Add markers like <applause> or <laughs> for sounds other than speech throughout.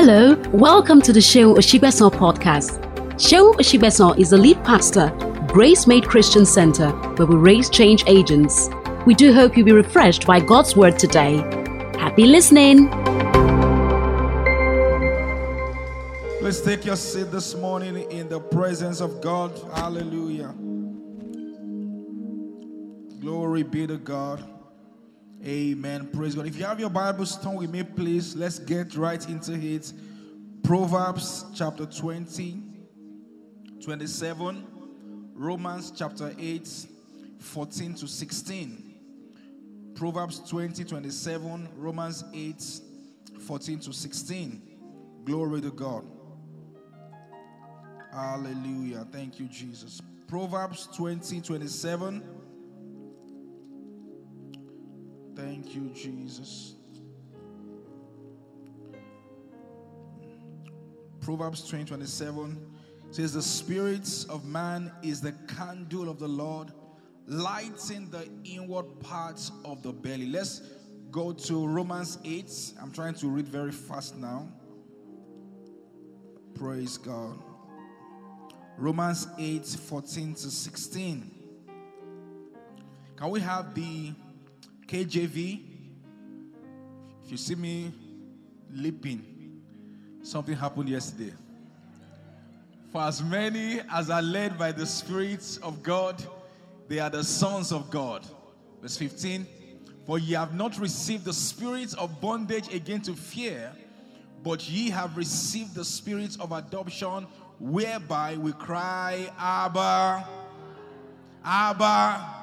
Hello, welcome to the Seun Osigbesan podcast. Seun Osigbesan is the lead pastor, Grace Made Christian Center, where we raise change agents. We do hope you'll be refreshed by God's word today. Happy listening. Please take your seat this morning in the presence of God. Hallelujah. Glory be to God. Amen. Praise God. If you have your Bibles, turn with me, please. Let's get right into it. Proverbs chapter 20, 27, Romans chapter 8, 14 to 16. Proverbs 20, 27, Romans 8, 14 to 16. Glory to God. Hallelujah. Thank you, Jesus. Proverbs 20, 27. Thank you, Jesus. Proverbs 20, 27 says, The spirit of man is the candle of the Lord, lighting the inward parts of the belly. Let's go to Romans 8. I'm trying to read very fast now. Praise God. Romans 8, 14 to 16. Can we have the KJV? If you see me leaping, something happened yesterday. For as many as are led by the Spirit of God, they are the sons of God. Verse 15 For ye have not received the spirit of bondage again to fear, but ye have received the spirit of adoption, whereby we cry, Abba, Abba.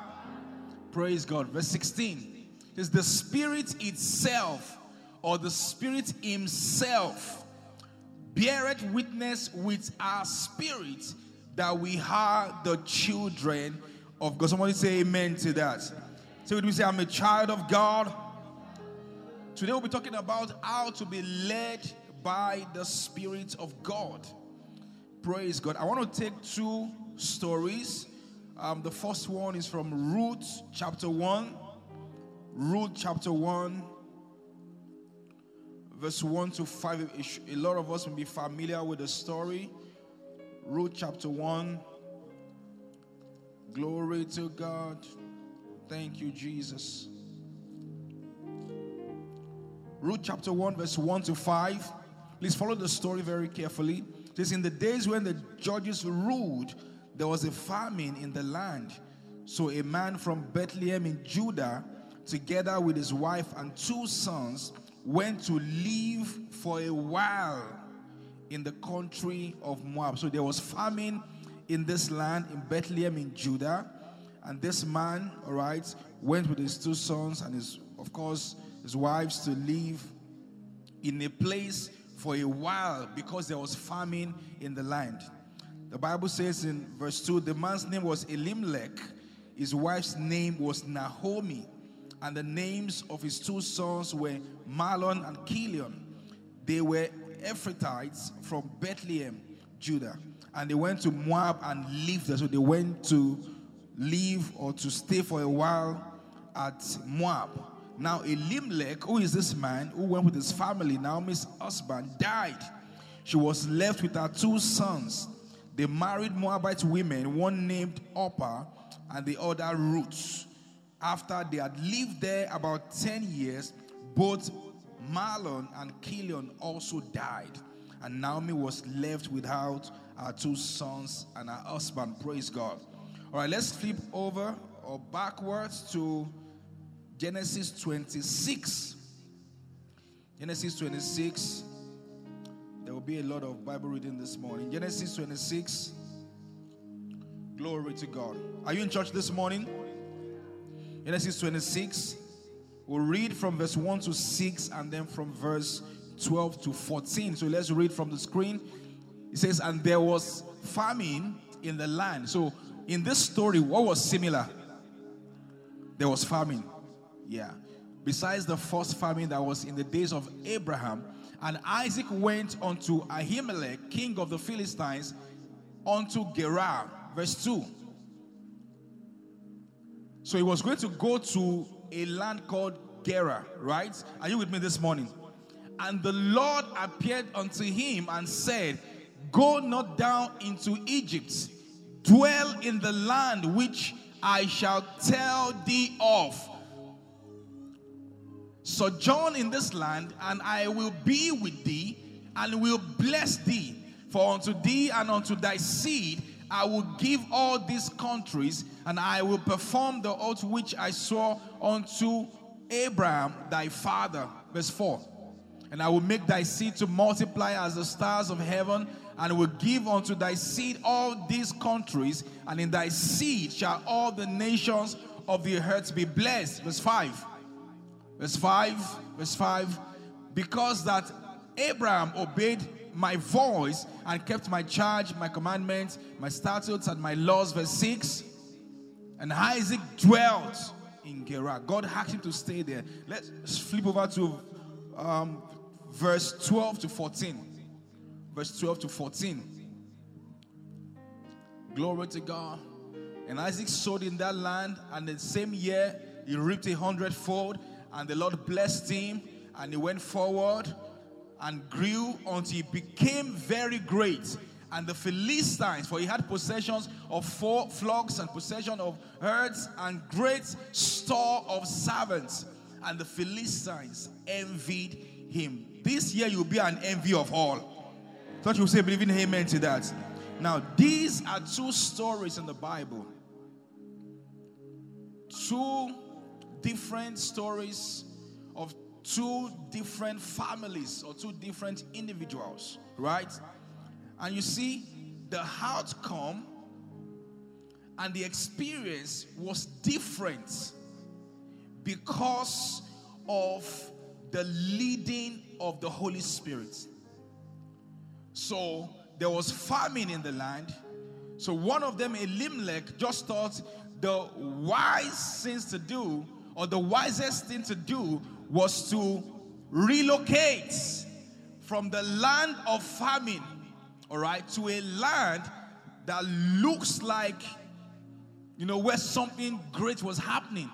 Praise God. Verse 16 is the Spirit itself, or the Spirit Himself, beareth witness with our spirit that we are the children of God. Somebody say amen to that. So we say, I'm a child of God. Today we'll be talking about how to be led by the Spirit of God. Praise God. I want to take two stories. Um, the first one is from Ruth chapter 1. Ruth chapter 1, verse 1 to 5. A lot of us will be familiar with the story. Ruth chapter 1. Glory to God. Thank you, Jesus. Ruth chapter 1, verse 1 to 5. Please follow the story very carefully. It says, In the days when the judges ruled, there was a famine in the land. So a man from Bethlehem in Judah, together with his wife and two sons, went to live for a while in the country of Moab. So there was famine in this land in Bethlehem in Judah. And this man, all right, went with his two sons and his, of course, his wives to live in a place for a while because there was famine in the land. The Bible says in verse 2 the man's name was Elimelech, his wife's name was Naomi, and the names of his two sons were Mahlon and Chilion. They were Ephrathites from Bethlehem, Judah, and they went to Moab and lived there. So they went to live or to stay for a while at Moab. Now, Elimelech, who is this man who went with his family, Naomi's husband, died. She was left with her two sons. They married Moabite women, one named Orpah and the other Ruth. After they had lived there about 10 years, both Mahlon and Chilion also died. And Naomi was left without her two sons and her husband. Praise God. All right, let's flip over or backwards to Genesis 26. Genesis 26. There will be a lot of Bible reading this morning. Genesis 26. Glory to God. Are you in church this morning? Genesis 26. We'll read from verse 1 to 6 and then from verse 12 to 14. So let's read from the screen. It says, And there was famine in the land. So in this story, what was similar? There was famine. Yeah. Besides the first famine that was in the days of Abraham, and Isaac went unto Abimelech, king of the Philistines, unto Gerar. Verse 2. So he was going to go to a land called Gerar, right? Are you with me this morning? And the Lord appeared unto him and said, Go not down into Egypt, dwell in the land which I shall tell thee of. Sojourn in this land, and I will be with thee, and will bless thee. For unto thee and unto thy seed I will give all these countries, and I will perform the oath which I swore unto Abraham thy father. Verse 4. And I will make thy seed to multiply as the stars of heaven, and will give unto thy seed all these countries, and in thy seed shall all the nations of the earth be blessed. Verse 5. Verse 5. Verse 5. Because that Abraham obeyed my voice and kept my charge, my commandments, my statutes, and my laws. Verse 6. And Isaac dwelt in Gerar. God asked him to stay there. Let's flip over to um, verse 12 to 14. Verse 12 to 14. Glory to God. And Isaac sowed in that land, and the same year he reaped a hundredfold, and the Lord blessed him, and he went forward and grew until he became very great. And the Philistines, for he had possessions of four flocks and possession of herds and great store of servants. And the Philistines envied him. This year you'll be an envy of all. Thought you say believing amen to that. Now, these are two stories in the Bible. Two different stories of two different families or two different individuals, right? And you see, the outcome and the experience was different because of the leading of the Holy Spirit. So there was famine in the land. So one of them, Elimelech, just thought the wise things to do or the wisest thing to do was to relocate from the land of famine, all right, to a land that looks like, you know, where something great was happening.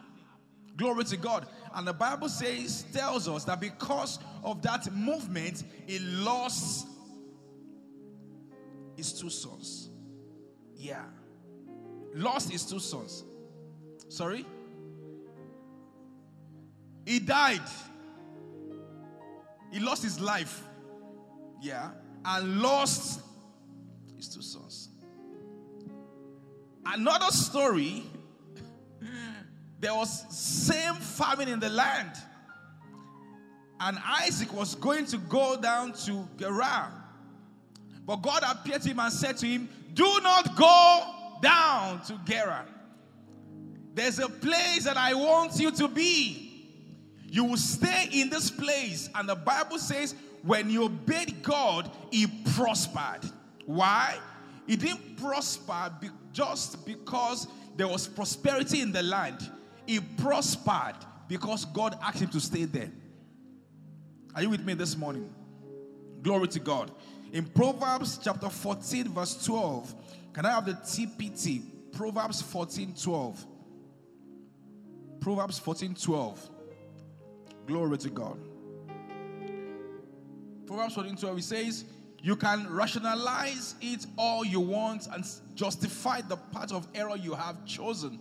Glory to God. And the Bible says, tells us that because of that movement, he lost his two sons. Yeah. Lost his two sons. Sorry? He died. He lost his life. Yeah. And lost his two sons. Another story there was same famine in the land. And Isaac was going to go down to Gerar. But God appeared to him and said to him, Do not go down to Gerar. There's a place that I want you to be. You will stay in this place. And the Bible says, when you obeyed God, he prospered. Why? He didn't prosper be- just because there was prosperity in the land. He prospered because God asked him to stay there. Are you with me this morning? Glory to God. In Proverbs chapter 14, verse 12, can I have the TPT? Proverbs 14, 12. Proverbs 14, 12. Glory to God. Proverbs 14 12, it says, You can rationalize it all you want and justify the path of error you have chosen,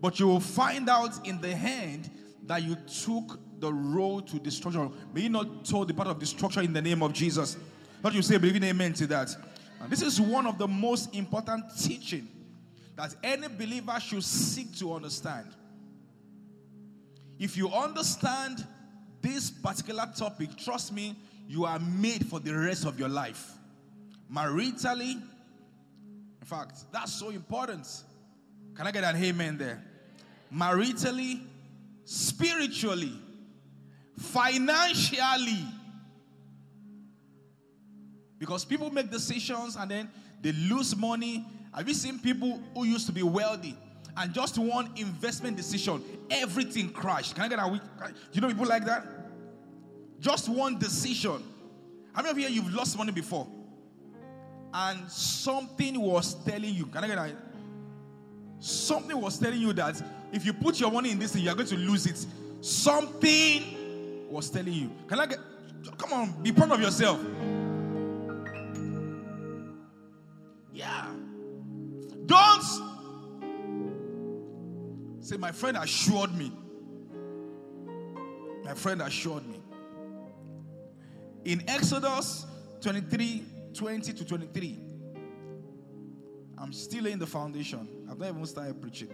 but you will find out in the end that you took the road to destruction. May you not told the path of destruction in the name of Jesus. Not you say, believing amen to that. And this is one of the most important teaching that any believer should seek to understand. If you understand this particular topic, trust me, you are made for the rest of your life. Maritally, in fact, that's so important. Can I get an amen there? Maritally, spiritually, financially. Because people make decisions and then they lose money. Have you seen people who used to be wealthy and just one investment decision, everything crashed. Can I get a week? You know people like that? Just one decision. How many of you you've lost money before? And something was telling you, can I get a something was telling you that if you put your money in this thing, you're going to lose it. Something was telling you. Can I get, come on, be proud of yourself. Say, My friend assured me. My friend assured me. In Exodus 23 20 to 23, I'm still laying the foundation. I've not even started preaching.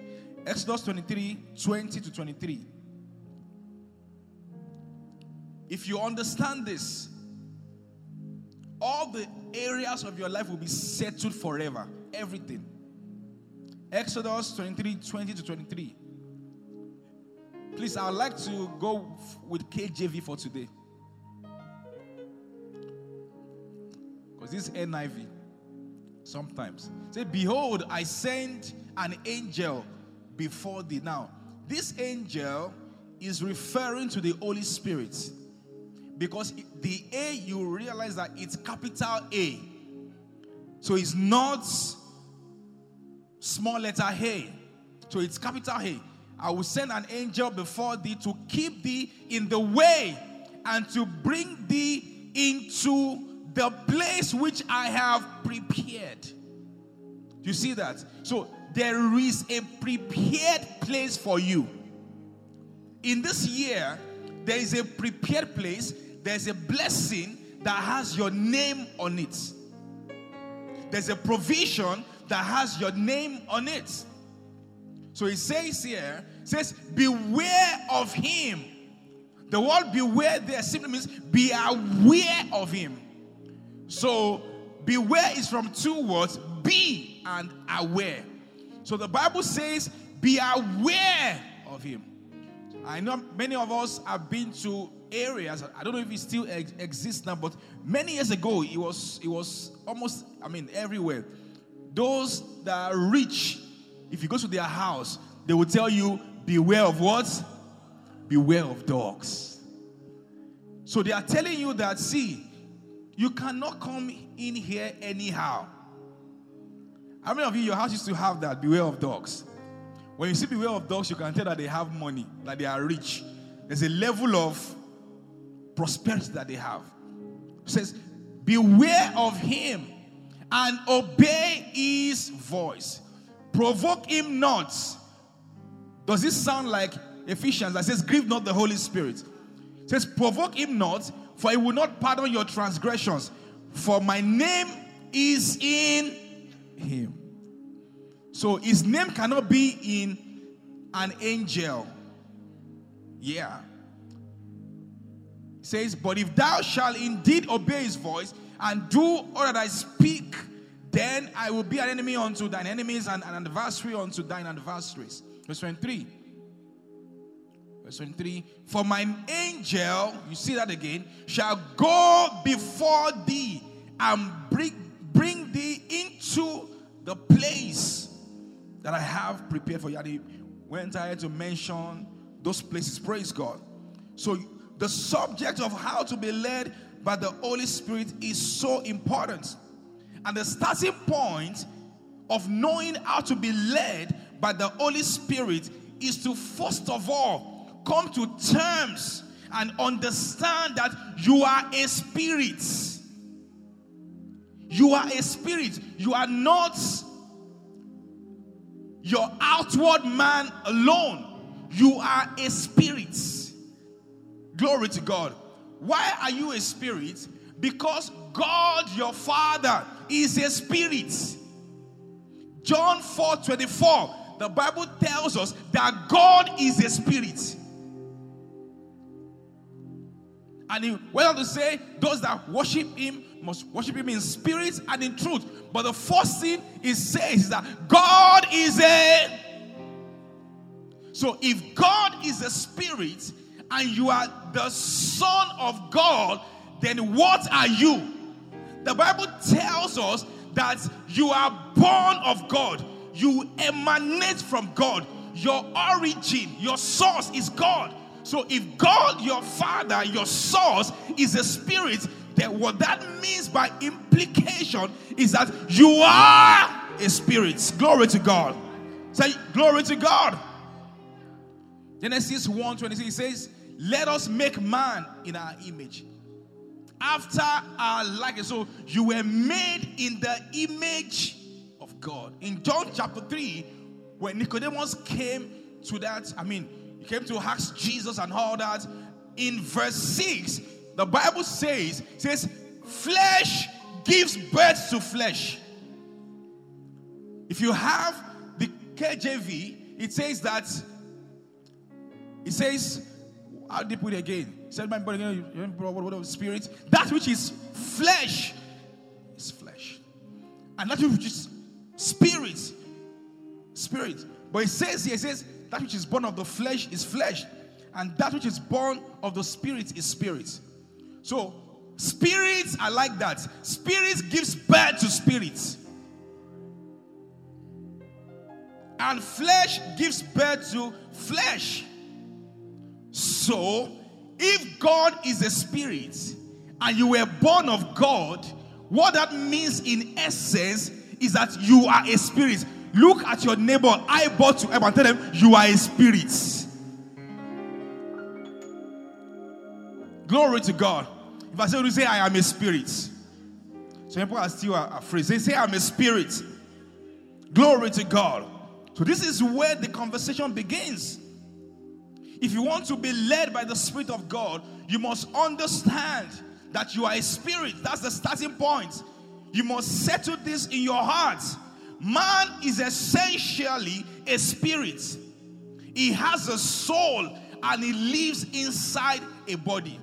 Exodus 23 20 to 23. If you understand this, all the areas of your life will be settled forever. Everything. Exodus 23 20 to 23. Please, I would like to go with KJV for today. Because this NIV, sometimes. Say, Behold, I send an angel before thee. Now, this angel is referring to the Holy Spirit. Because the A, you realize that it's capital A. So it's not small letter A. So it's capital A. I will send an angel before thee to keep thee in the way and to bring thee into the place which I have prepared. Do you see that? So there is a prepared place for you. In this year, there is a prepared place there's a blessing that has your name on it. There's a provision that has your name on it. So he says here, says, beware of him. The word beware there simply means be aware of him. So beware is from two words, be and aware. So the Bible says, be aware of him. I know many of us have been to areas. I don't know if it still ex- exists now, but many years ago, it was it was almost I mean everywhere. Those that are rich, if you go to their house, they will tell you, "Beware of what? Beware of dogs." So they are telling you that see, you cannot come in here anyhow. How many of you, your house used to have that? Beware of dogs. When you see beware of dogs, you can tell that they have money, that they are rich. There's a level of prosperity that they have. It says, Beware of him and obey his voice. Provoke him not. Does this sound like Ephesians that says, Grieve not the Holy Spirit? It says, Provoke him not, for he will not pardon your transgressions. For my name is in him. So his name cannot be in an angel. Yeah says, But if thou shalt indeed obey his voice and do all that I speak, then I will be an enemy unto thine enemies and an adversary unto thine adversaries. Verse 23. Verse 23. For mine angel, you see that again, shall go before thee and bring, bring thee into the place that I have prepared for you. And he went ahead to mention those places. Praise God. So the subject of how to be led by the Holy Spirit is so important. And the starting point of knowing how to be led by the Holy Spirit is to first of all come to terms and understand that you are a spirit. You are a spirit. You are not your outward man alone. You are a spirit. Glory to God. Why are you a spirit? Because God, your Father, is a spirit. John 4 24, the Bible tells us that God is a spirit. And he went on to say, Those that worship him must worship him in spirit and in truth. But the first thing he says is that God is a. So if God is a spirit, and you are the Son of God, then what are you? The Bible tells us that you are born of God, you emanate from God. Your origin, your source is God. So if God, your Father, your source is a spirit, then what that means by implication is that you are a spirit. Glory to God. Say, Glory to God. Genesis 1 26 says, Let us make man in our image. After our likeness. So you were made in the image of God. In John chapter 3, when Nicodemus came to that, I mean, he came to ask Jesus and all that. In verse 6, the Bible says, says, flesh gives birth to flesh. If you have the KJV, it says that it says, how do put it again? Said my body, whatever spirit. That which is flesh is flesh. And that which is spirit, spirit. But it says here, it says, that which is born of the flesh is flesh, and that which is born of the spirit is spirit. So, spirits are like that. Spirits gives birth to spirits. And flesh gives birth to flesh. So, if God is a spirit and you were born of God, what that means in essence is that you are a spirit. Look at your neighbor, eyeball to eyeball, and tell them you are a spirit. Glory to God. If I say, you say, I am a spirit. Some people are still afraid. They say, I'm a spirit. Glory to God. So, this is where the conversation begins. If you want to be led by the Spirit of God, you must understand that you are a spirit. That's the starting point. You must settle this in your heart. Man is essentially a spirit, he has a soul and he lives inside a body.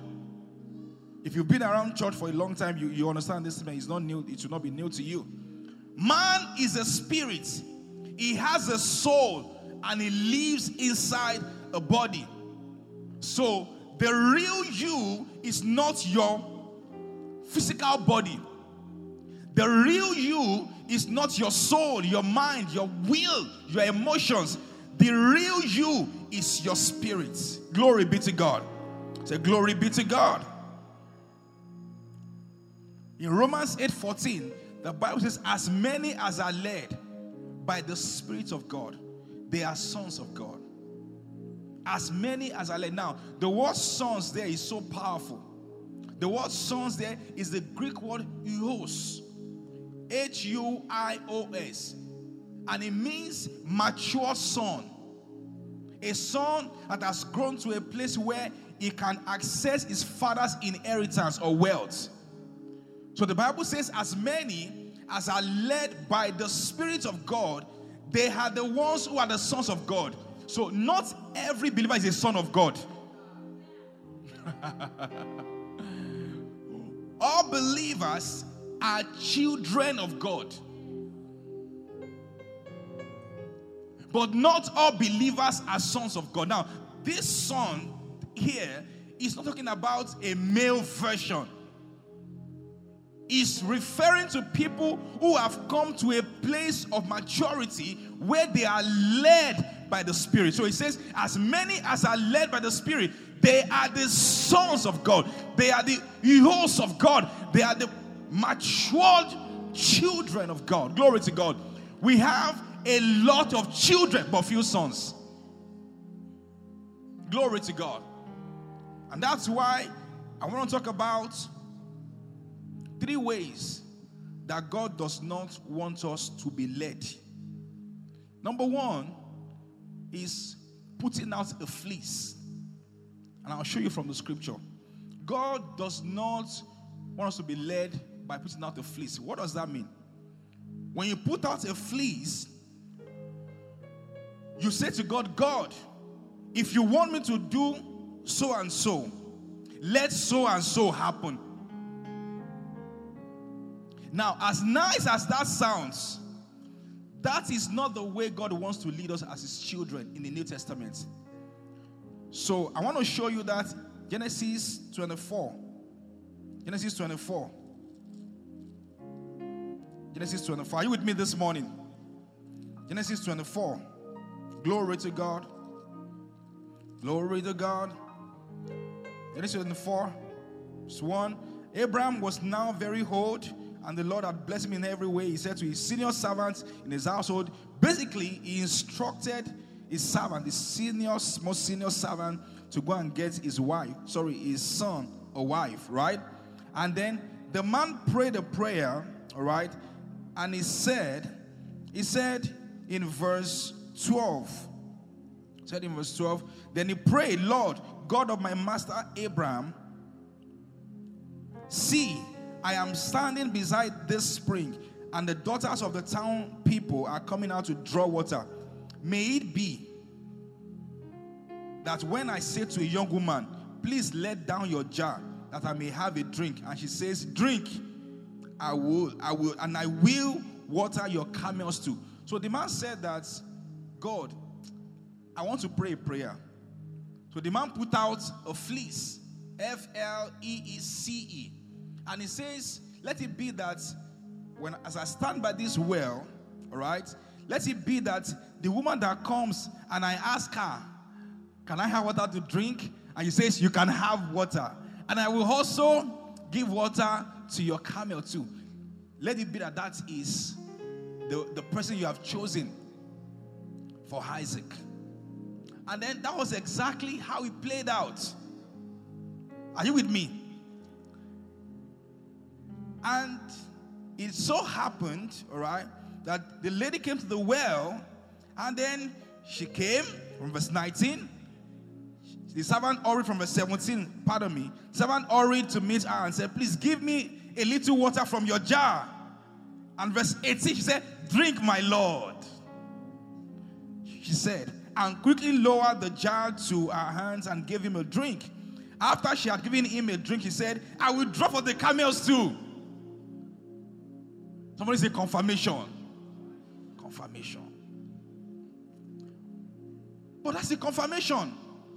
If you've been around church for a long time, you, you understand this man is not new, it should not be new to you. Man is a spirit, he has a soul and he lives inside a body. So the real you is not your physical body. The real you is not your soul, your mind, your will, your emotions. The real you is your spirit. Glory be to God. Say, Glory be to God. In Romans 8 14, the Bible says, As many as are led by the Spirit of God, they are sons of God. As many as I led. Now, the word sons there is so powerful. The word sons there is the Greek word huios. H U I O S. And it means mature son. A son that has grown to a place where he can access his father's inheritance or wealth. So the Bible says, as many as are led by the Spirit of God, they are the ones who are the sons of God. So not every believer is a son of God. <laughs> All believers are children of God. But not all believers are sons of God. Now, this son here is not talking about a male version. Is referring to people who have come to a place of maturity where they are led by the Spirit. So he says, as many as are led by the Spirit, they are the sons of God. They are the heroes of God. They are the matured children of God. Glory to God. We have a lot of children, but few sons. Glory to God. And that's why I want to talk about three ways that God does not want us to be led. Number one is putting out a fleece. And I'll show you from the scripture. God does not want us to be led by putting out a fleece. What does that mean? When you put out a fleece, you say to God, God, if you want me to do so and so, let so and so happen. Now, as nice as that sounds, that is not the way God wants to lead us as His children in the New Testament. So, I want to show you that Genesis 24. Genesis 24. Genesis 24. Are you with me this morning? Genesis 24. Glory to God. Glory to God. Genesis 24. Verse 1. Abraham was now very old, and the Lord had blessed him in every way. He said to his senior servants in his household, basically, he instructed his servant, the senior, most senior servant, to go and get his wife, sorry, his son or wife, right? And then the man prayed a prayer, all right? And he said, he said in verse 12, said in verse 12, then he prayed, Lord, God of my master Abraham, see, I am standing beside this spring, and the daughters of the town people are coming out to draw water. May it be that when I say to a young woman, Please let down your jar that I may have a drink, and she says, Drink, I will, I will, and I will water your camels too. So the man said that, God, I want to pray a prayer. So the man put out a fleece, F L E E C E, and he says, Let it be that when as I stand by this well, all right, let it be that the woman that comes and I ask her, Can I have water to drink? And he says, You can have water. And I will also give water to your camel too. Let it be that that is the, the person you have chosen for Isaac. And then that was exactly how it played out. Are you with me? And it so happened, all right, that the lady came to the well, and then she came from verse 19. The servant hurried from verse 17, pardon me. servant hurried to meet her and said, Please give me a little water from your jar. And verse 18, she said, Drink, my Lord. She said, and quickly lowered the jar to her hands and gave him a drink. After she had given him a drink, he said, I will draw for the camels too. Somebody say confirmation. Confirmation. But that's the confirmation.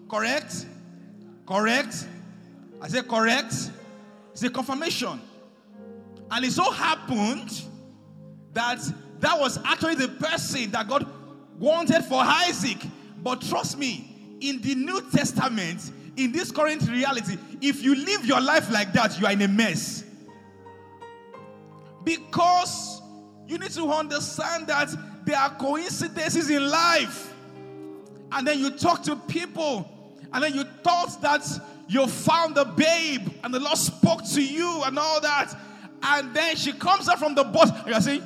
Correct? Correct? I say correct. It's a confirmation. And it so happened that that was actually the person that God wanted for Isaac. But trust me, in the New Testament, in this current reality, if you live your life like that, you are in a mess. Because you need to understand that there are coincidences in life. And then you talk to people, and then you thought that you found the babe, and the Lord spoke to you and all that. And then she comes out from the bus, you're saying,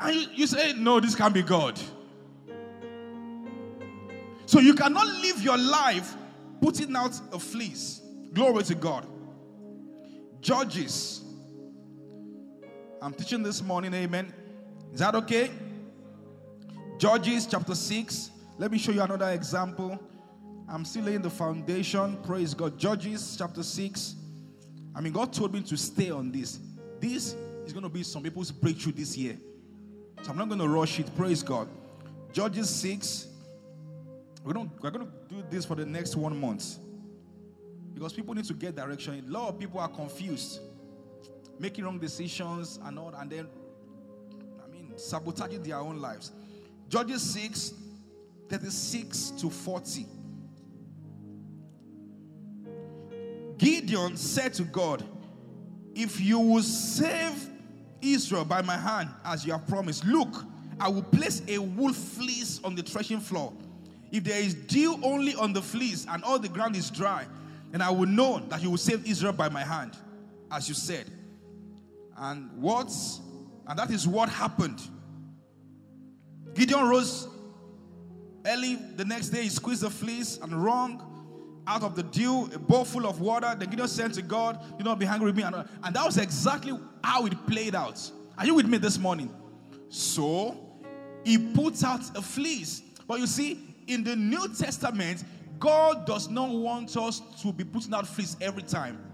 and you, you say, No, this can't be God. So you cannot live your life putting out a fleece. Glory to God. Judges. I'm teaching this morning, amen. Is that okay? Judges chapter 6. Let me show you another example. I'm still laying the foundation. Praise God. Judges chapter 6. I mean, God told me to stay on this. This is going to be some people's breakthrough this year. So I'm not going to rush it. Praise God. Judges 6. We don't, we're going to do this for the next one month. Because people need to get direction. A lot of people are confused, making wrong decisions and all, and then, I mean, sabotaging their own lives. Judges 6, 36 to 40. Gideon said to God, If you will save Israel by my hand, as you have promised. Look, I will place a wool fleece on the threshing floor. If there is dew only on the fleece and all the ground is dry, then I will know that you will save Israel by my hand, as you said. And what? And that is what happened. Gideon rose early the next day, he squeezed the fleece and wrung out of the dew a bowl full of water. The Gideon said to God, You know, be hungry with me. And, and that was exactly how it played out. Are you with me this morning? So he puts out a fleece. But you see, in the New Testament, God does not want us to be putting out fleece every time.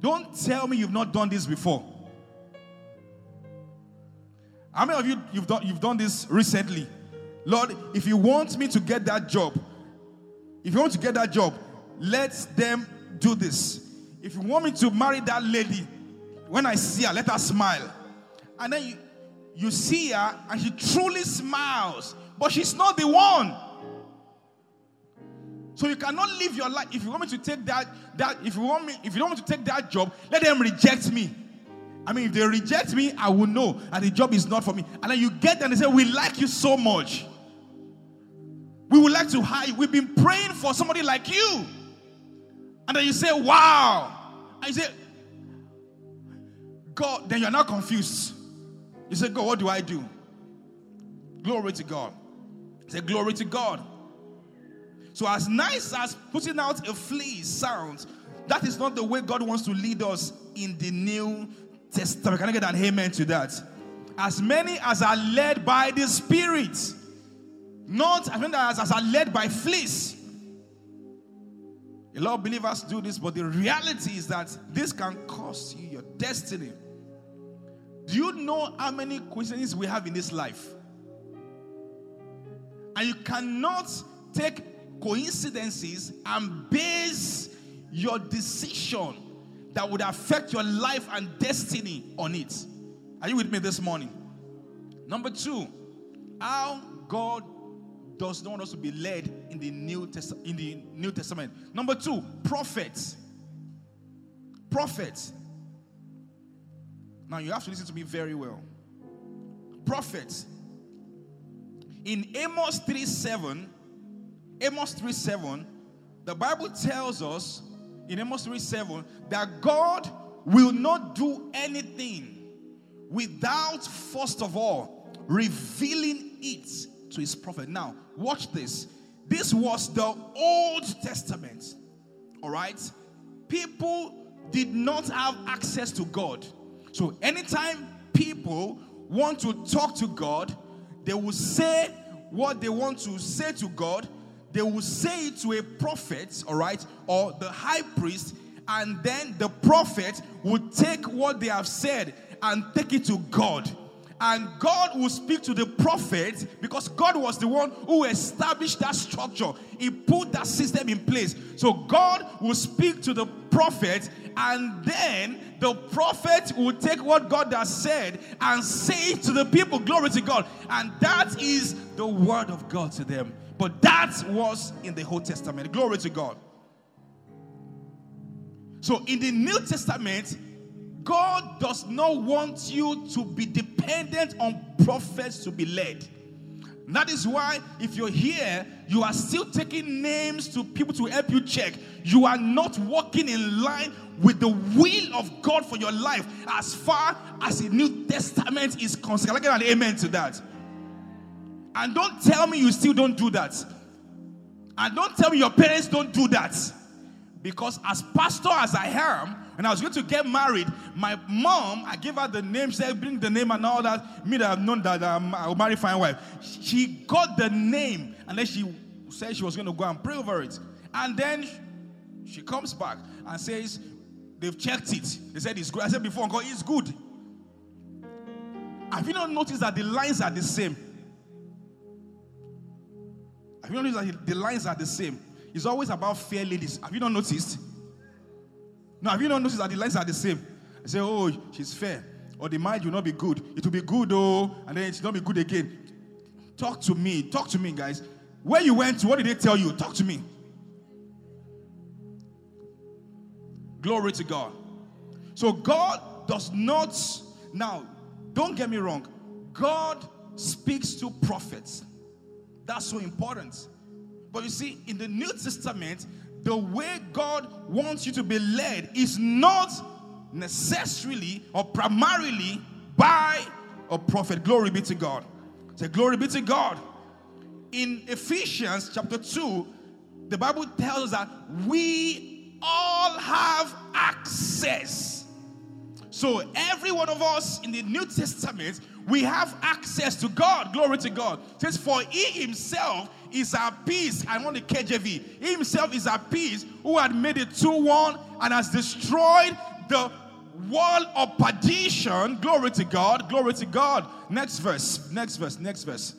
Don't tell me you've not done this before. How many of you you've done you've done this recently? Lord, if you want me to get that job, if you want to get that job, let them do this. If you want me to marry that lady, when I see her, let her smile. And then you, you see her and she truly smiles, but she's not the one. So you cannot live your life. If you want me to take that, that if you want me, if you don't want to take that job, let them reject me. I mean, if they reject me, I will know that the job is not for me. And then you get there and they say, We like you so much. We would like to hire. We've been praying for somebody like you. And then you say, Wow. And you say, God, then you're not confused. You say, God, what do I do? Glory to God. Say, Glory to God. So, as nice as putting out a flea sounds, that is not the way God wants to lead us in the New Testament. Can I get an amen to that? As many as are led by the Spirit not as many as, are led by fleas. A lot of believers do this, but the reality is that this can cost you your destiny. Do you know how many coincidences we have in this life? And you cannot take coincidences and base your decision that would affect your life and destiny on it. Are you with me this morning? Number two, how God does not want us to be led in the New, Test- in the New Testament. Number two, prophets. Prophets. Now you have to listen to me very well. Prophets. In Amos 3 7, Amos 3 7, the Bible tells us in Amos 3 7 that God will not do anything without, first of all, revealing it to his prophet. Now, watch this. This was the Old Testament. All right? People did not have access to God. So, anytime people want to talk to God, they will say what they want to say to God. They will say it to a prophet, all right, or the high priest, and then the prophet would take what they have said and take it to God and God will speak to the prophet because God was the one who established that structure. He put that system in place. So God will speak to the prophet, and then the prophet will take what God has said and say to the people. Glory to God. And that is the word of God to them. But that was in the Old Testament. Glory to God. So in the New Testament, God does not want you to be dependent on prophets to be led. That is why, if you're here, you are still taking names to people to help you check. You are not walking in line with the will of God for your life as far as the New Testament is concerned. I get an amen to that? And don't tell me you still don't do that. And don't tell me your parents don't do that. Because as pastor as I am, when I was going to get married, my mom, I gave her the name, said, bring the name and all that. Me that I've known that um, I'll marry fine wife. She got the name and then she said she was going to go and pray over it. And then she comes back and says, they've checked it. They said it's good. I said before, God, it's good. Have you not noticed that the lines are the same? Have you not noticed that the lines are the same? It's always about fair ladies. Have you not noticed? No, have you not noticed that the lines are the same? I say, oh, she's fair. Or the mind will not be good. It will be good, oh, and then it will not be good again. Talk to me. Talk to me, guys. Where you went to, what did they tell you? Talk to me. Glory to God. So God does not, now, don't get me wrong, God speaks to prophets. That's so important. But you see, in the New Testament, the way God wants you to be led is not necessarily or primarily by a prophet. Glory be to God. Say, Glory be to God. In Ephesians chapter 2, the Bible tells us that we all have access. So, every one of us in the New Testament, we have access to God. Glory to God. It says, For he himself is our peace. I want the KJV. He himself is our peace, who had made it 2 1 and has destroyed the wall of perdition. Glory to God. Glory to God. Next verse. Next verse. Next verse.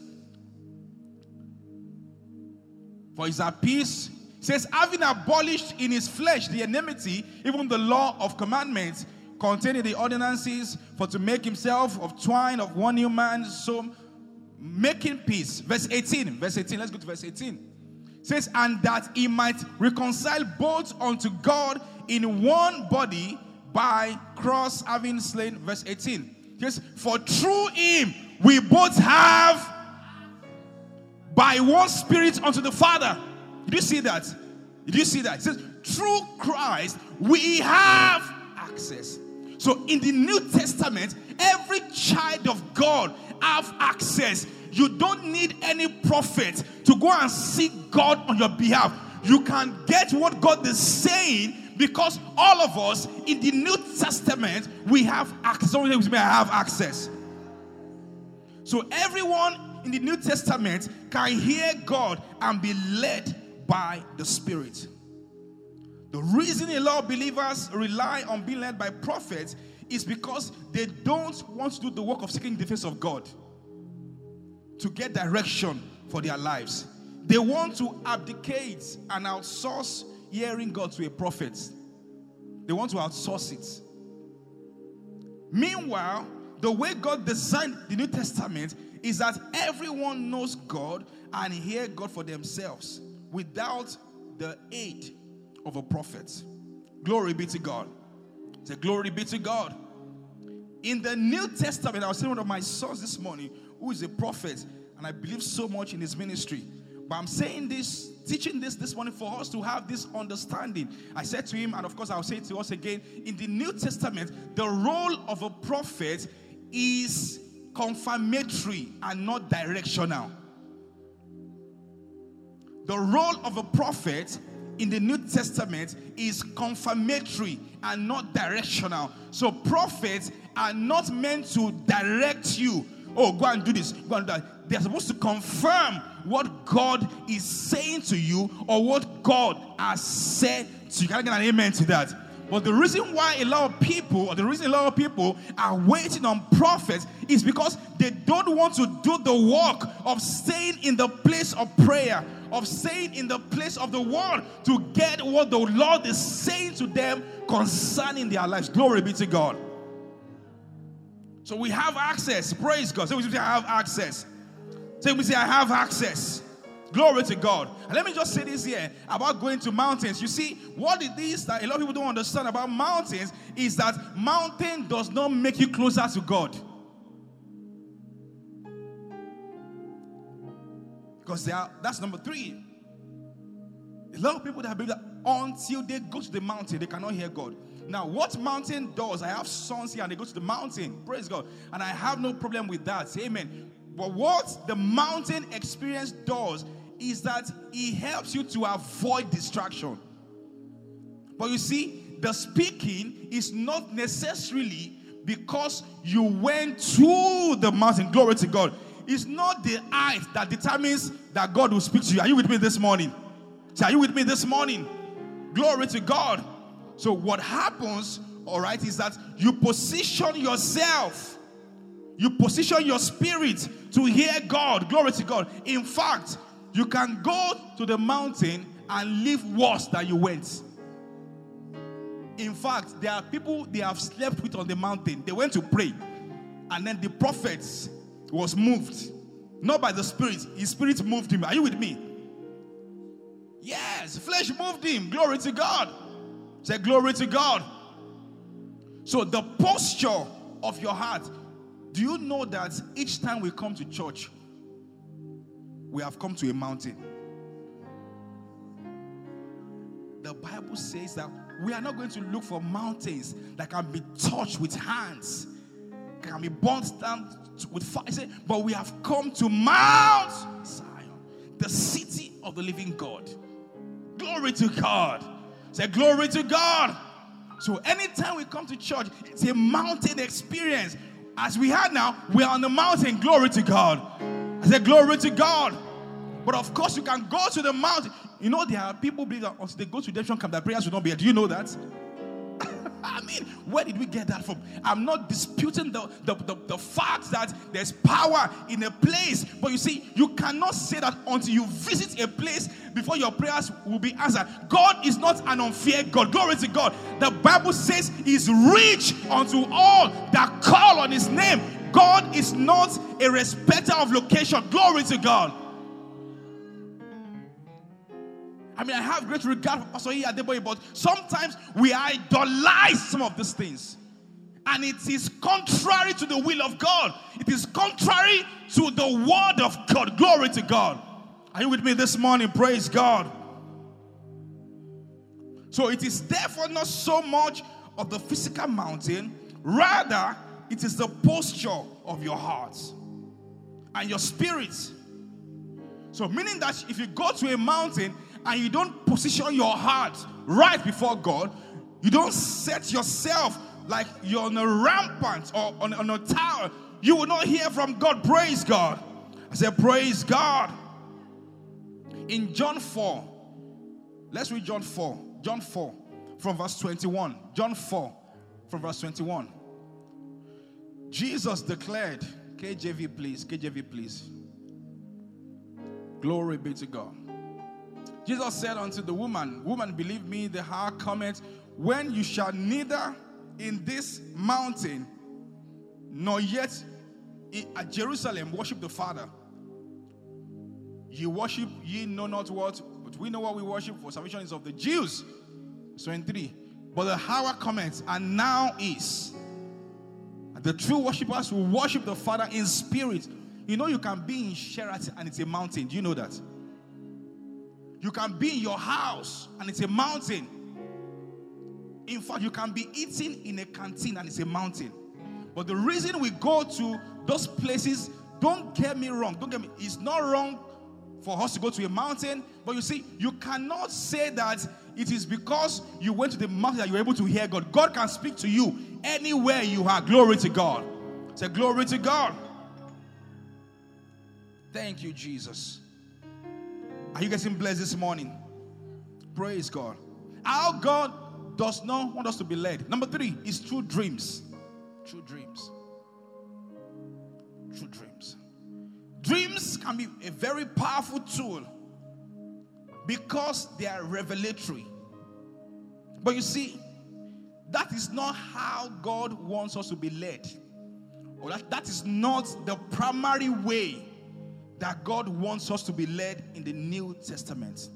For he's our peace. Says, having abolished in his flesh the enmity, even the law of commandments containing the ordinances, for to make himself of twine of one new man, so making peace. Verse 18. Verse 18. Let's go to verse 18. It says, and that he might reconcile both unto God in one body by cross having slain. Verse 18. Yes, for through him we both have by one spirit unto the Father. Did you see that? Did you see that? It says, through Christ, we have access. So in the New Testament, every child of God have access. You don't need any prophet to go and seek God on your behalf. You can get what God is saying because all of us in the New Testament we have access. Someone may have access. So everyone in the New Testament can hear God and be led by the Spirit. The reason a lot of believers rely on being led by prophets is because they don't want to do the work of seeking the face of God to get direction for their lives. They want to abdicate and outsource hearing God to a prophet. They want to outsource it. Meanwhile, the way God designed the New Testament is that everyone knows God and hear God for themselves without the aid of a prophet. Glory be to God. Say, Glory be to God. In the New Testament, I was saying one of my sons this morning who is a prophet, and I believe so much in his ministry. But I'm saying this, teaching this this morning for us to have this understanding. I said to him, and of course I'll say it to us again in the New Testament, the role of a prophet is confirmatory and not directional. The role of a prophet in the New Testament is confirmatory and not directional. So, prophets are not meant to direct you. Oh, go and do this, go and do that. They're supposed to confirm what God is saying to you or what God has said to you. Can I get an amen to that? But the reason why a lot of people, or the reason a lot of people are waiting on prophets is because they don't want to do the work of staying in the place of prayer, of staying in the place of the world to get what the Lord is saying to them concerning their lives. Glory be to God. So we have access. Praise God. So we say, I have access. Say, we say, I have access. Glory to God. And let me just say this here about going to mountains. You see, what it is that a lot of people don't understand about mountains is that mountain does not make you closer to God. Because are, that's number three. A lot of people that believe that until they go to the mountain, they cannot hear God. Now, what mountain does, I have sons here and they go to the mountain, praise God, and I have no problem with that. Amen. But what the mountain experience does is that it helps you to avoid distraction. But you see, the speaking is not necessarily because you went to the mountain. Glory to God. It's not the height that determines that God will speak to you. Are you with me this morning? So are you with me this morning? Glory to God. So, what happens, all right, is that you position yourself, you position your spirit to hear God. Glory to God. In fact, you can go to the mountain and live worse than you went. In fact, there are people they have slept with on the mountain. They went to pray, and then the prophets was moved, not by the spirit. His spirit moved him. Are you with me? Yes, flesh moved him. Glory to God. Say glory to God. So the posture of your heart. Do you know that each time we come to church, we have come to a mountain. The Bible says that we are not going to look for mountains that can be touched with hands, can be burnt down with fire. But we have come to Mount Zion, the city of the living God. Glory to God. Say, Glory to God. So, anytime we come to church, it's a mountain experience. As we had now, we are on the mountain. Glory to God. I said, Glory to God. But of course, you can go to the mountain. You know, there are people believe that once they go to redemption camp, their prayers will not be heard. Do you know that? Mean, where did we get that from? I'm not disputing the, the, the, the, fact that there's power in a place. But you see, you cannot say that until you visit a place before your prayers will be answered. God is not an unfair God. Glory to God. The Bible says He's rich unto all that call on His name. God is not a respecter of location. Glory to God. I mean, I have great regard for Pastor Adeboye, but sometimes we idolize some of these things. And it is contrary to the will of God. It is contrary to the word of God. Glory to God. Are you with me this morning? Praise God. So it is therefore not so much of the physical mountain, rather, it is the posture of your heart and your spirit. So, meaning that if you go to a mountain and you don't position your heart right before God, you don't set yourself like you're on a rampant or on, on a tower, you will not hear from God. Praise God. I said, Praise God. In John 4, let's read John 4. John 4 from verse 21. John 4 from verse 21. Jesus declared, KJV, please, KJV, please. Glory be to God. Jesus said unto the woman, Woman, believe me, the hour cometh when you shall neither in this mountain nor yet at Jerusalem worship the Father. Ye worship ye know not what, but we know what we worship, for salvation is of the Jews. 23. But the hour cometh, and now is. The true worshippers will worship the Father in spirit. You know, you can be in Sheraton and it's a mountain. Do you know that? You can be in your house and it's a mountain. In fact, you can be eating in a canteen and it's a mountain. But the reason we go to those places, don't get me wrong, don't get me, it's not wrong for us to go to a mountain. But you see, you cannot say that it is because you went to the mountain that you're able to hear God. God can speak to you anywhere you are. Glory to God. Say, Glory to God. Thank you, Jesus. Are you getting blessed this morning? Praise God. Our God does not want us to be led. Number three is true dreams. True dreams. True dreams. Dreams can be a very powerful tool because they are revelatory. But you see, that is not how God wants us to be led. Or that, that is not the primary way that God wants us to be led in the New Testament.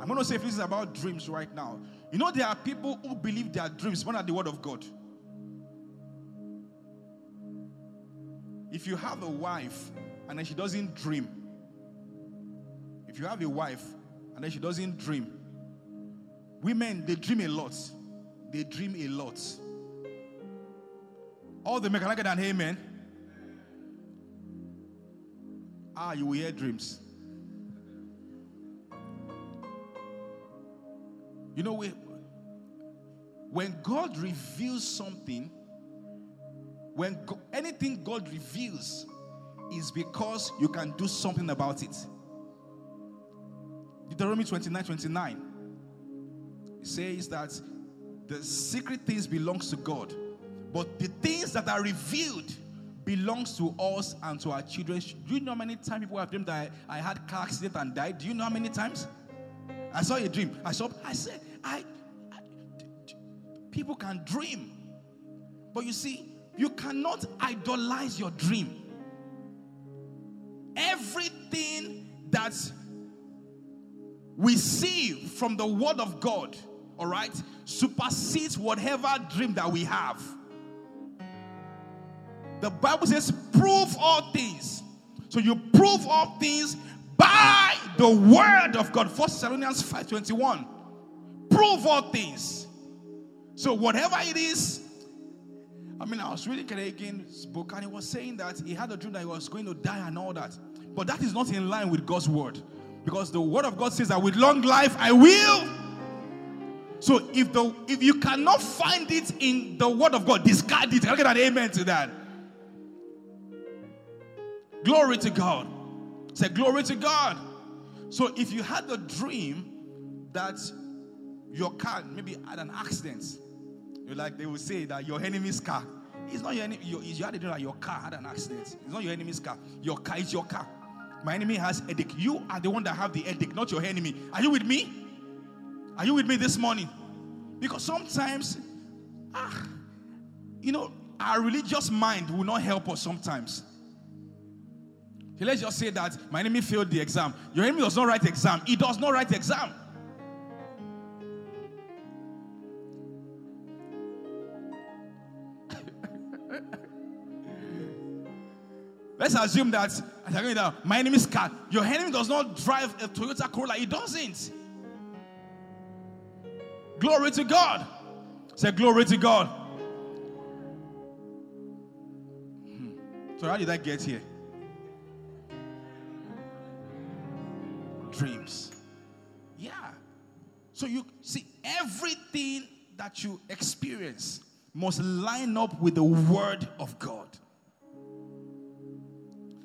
I'm going to say if this is about dreams right now. You know, there are people who believe their dreams more than the Word of God. If you have a wife and then she doesn't dream, if you have a wife and then she doesn't dream, women, they dream a lot. They dream a lot. All the men, can I get an amen? Ah, you will hear dreams. You know, when God reveals something, when anything God reveals is because you can do something about it. Deuteronomy 29 29 it says that the secret things belongs to God, but the things that are revealed belongs to us and to our children. Do you know how many times people have dreamed that I, had car accident and died? Do you know how many times? I saw a dream. I saw. I said, I people can dream, but you see, you cannot idolize your dream. Everything that we see from the Word of God, all right, supersedes whatever dream that we have. The Bible says, prove all things. So you prove all things by the word of God. First Thessalonians 5:21. Prove all things. So whatever it is, I mean, I was reading Kenneth Hagin's book and he was saying that he had a dream that he was going to die and all that. But that is not in line with God's word. Because the word of God says that with long life I will. So if the if you cannot find it in the word of God, discard it. I'll get an amen to that. Glory to God. Say glory to God. So if you had a dream that your car maybe had an accident, you like they will say that your enemy's car. It's not your enemy. You, had a dream that your car had an accident. It's not your enemy's car. Your car is your car. My enemy has headache. You are the one that have the headache, not your enemy. Are you with me? Are you with me this morning? Because sometimes, ah, you know, our religious mind will not help us sometimes. Let's just say that my enemy failed the exam. Your enemy does not write exam. He does not write exam. <laughs> Let's assume that my enemy is car. Your enemy does not drive a Toyota Corolla. He doesn't. Glory to God. Say glory to God. Hmm. So how did I get here? Dreams. Yeah. So you see everything that you experience must line up with the word of God.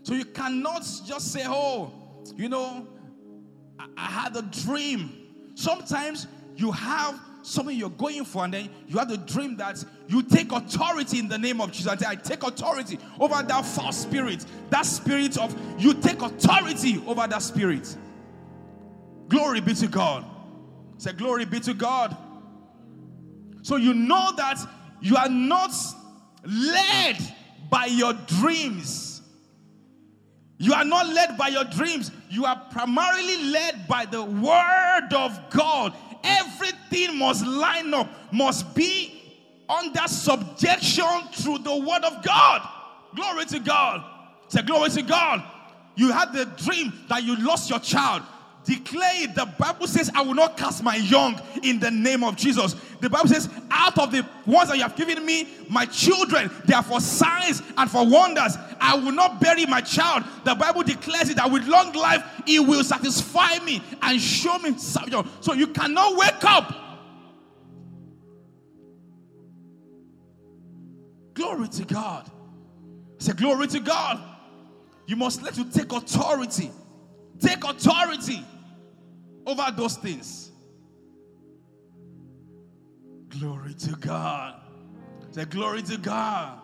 So you cannot just say, oh, you know, I, I had a dream. Sometimes you have something you're going for, and then you have the dream that you take authority in the name of Jesus. I take authority over that false spirit. That spirit of you take authority over that spirit. Glory be to God. Say, Glory be to God. So you know that you are not led by your dreams you are not led by your dreams. You are primarily led by the word of God. Everything must line up, must be under subjection through the word of God. Glory to God. Say, Glory to God. You had the dream that you lost your child. Declare it. The Bible says, I will not cast my young in the name of Jesus. The Bible says, out of the ones that you have given me, my children, they are for signs and for wonders. I will not bury my child. The Bible declares it that with long life, it will satisfy me and show me salvation. So you cannot wake up. Glory to God. Say, Glory to God. You must let you take authority. Take authority over those things. Glory to God. Say, Glory to God.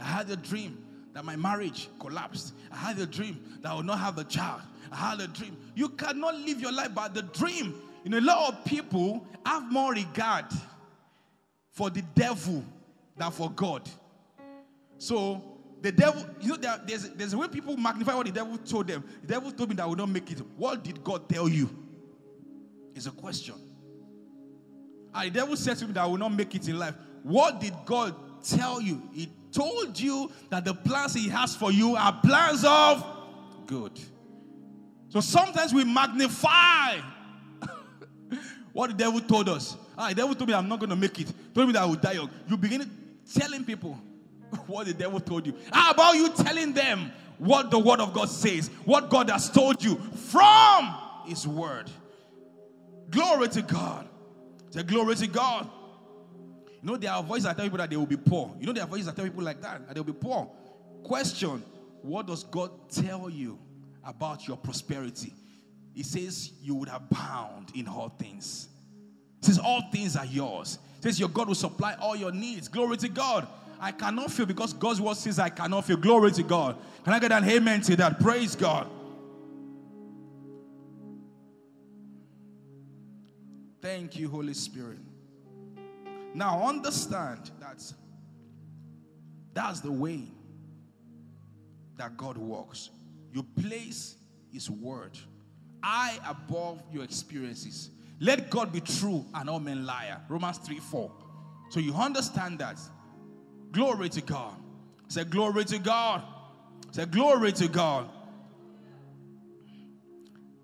I had a dream that my marriage collapsed. I had a dream that I would not have a child. I had a dream. You cannot live your life by the dream. You know, a lot of people have more regard for the devil than for God. So the devil, you know, there, there's, there's a way people magnify what the devil told them. The devil told me that I would not make it. What did God tell you? It's a question. And the devil said to me that I will not make it in life. What did God tell you? He told you that the plans He has for you are plans of good. So sometimes we magnify <laughs> what the devil told us. Ah, the devil told me I'm not going to make it. Told me that I will die young. You begin telling people <laughs> what the devil told you. How about you telling them what the word of God says? What God has told you from his word. Glory to God. Say glory to God. You know, there are voices that tell people that they will be poor. You know, there are voices that tell people like that, that they'll be poor. Question What does God tell you about your prosperity? He says you would abound in all things. He says all things are yours. He says your God will supply all your needs. Glory to God. I cannot feel because God's word says I cannot feel. Glory to God. Can I get an amen to that? Praise God. Thank you, Holy Spirit. Now understand that that's the way that God works. You place His word I above your experiences. Let God be true and all men liar. Romans 3 4. So you understand that Glory to God. Say, Glory to God. Say, Glory to God.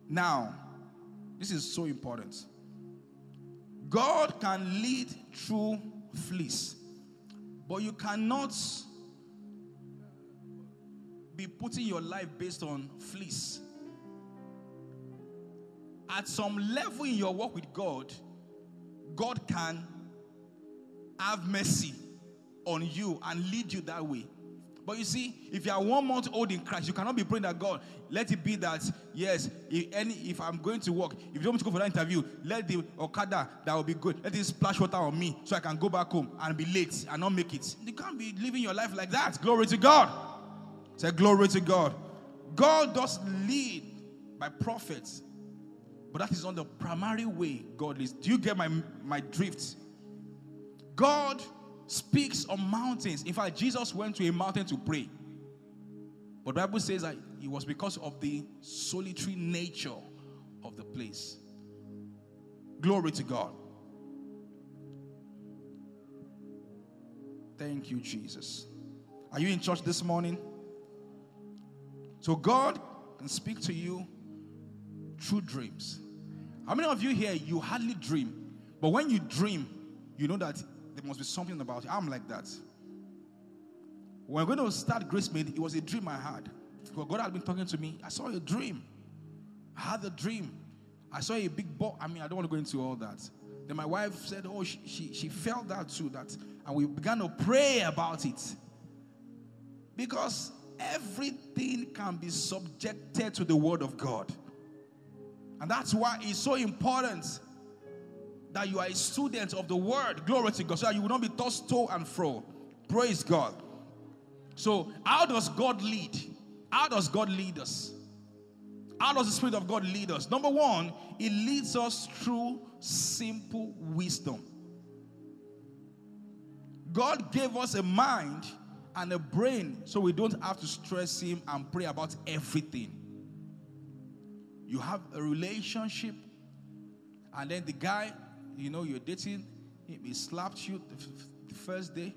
Now, this is so important. God can lead through fleece, but you cannot be putting your life based on fleece. At some level in your walk with God, God can have mercy on you and lead you that way. But you see, if you are one month old in Christ, you cannot be praying that God, let it be that, yes, if any if I'm going to work, if you don't want to go for that interview, let the Okada that will be good, let it splash water on me so I can go back home and be late and not make it. You can't be living your life like that. Glory to God. Say glory to God. God does lead by prophets, but that is not the primary way God leads. Do you get my my drift? God speaks on mountains. In fact, Jesus went to a mountain to pray. But Bible says that it was because of the solitary nature of the place. Glory to God. Thank you, Jesus. Are you in church this morning? So God can speak to you through dreams. How many of you here you hardly dream, but when you dream, you know that there must be something about it. I'm like that. When we're going to start Grace Made, it was a dream I had. Because God had been talking to me. I saw a dream. I had a dream. I saw a big ball. I mean, I don't want to go into all that. Then my wife said, Oh, she, she, she felt that too. That and we began to pray about it. Because everything can be subjected to the word of God. And that's why it's so important that you are a student of the word. Glory to God. So that you will not be tossed to and fro. Praise God. So, how does God lead? How does God lead us? How does the Spirit of God lead us? Number one, it leads us through simple wisdom. God gave us a mind and a brain so we don't have to stress Him and pray about everything. You have a relationship, and then the guy, you know, you're dating, he slapped you the first day,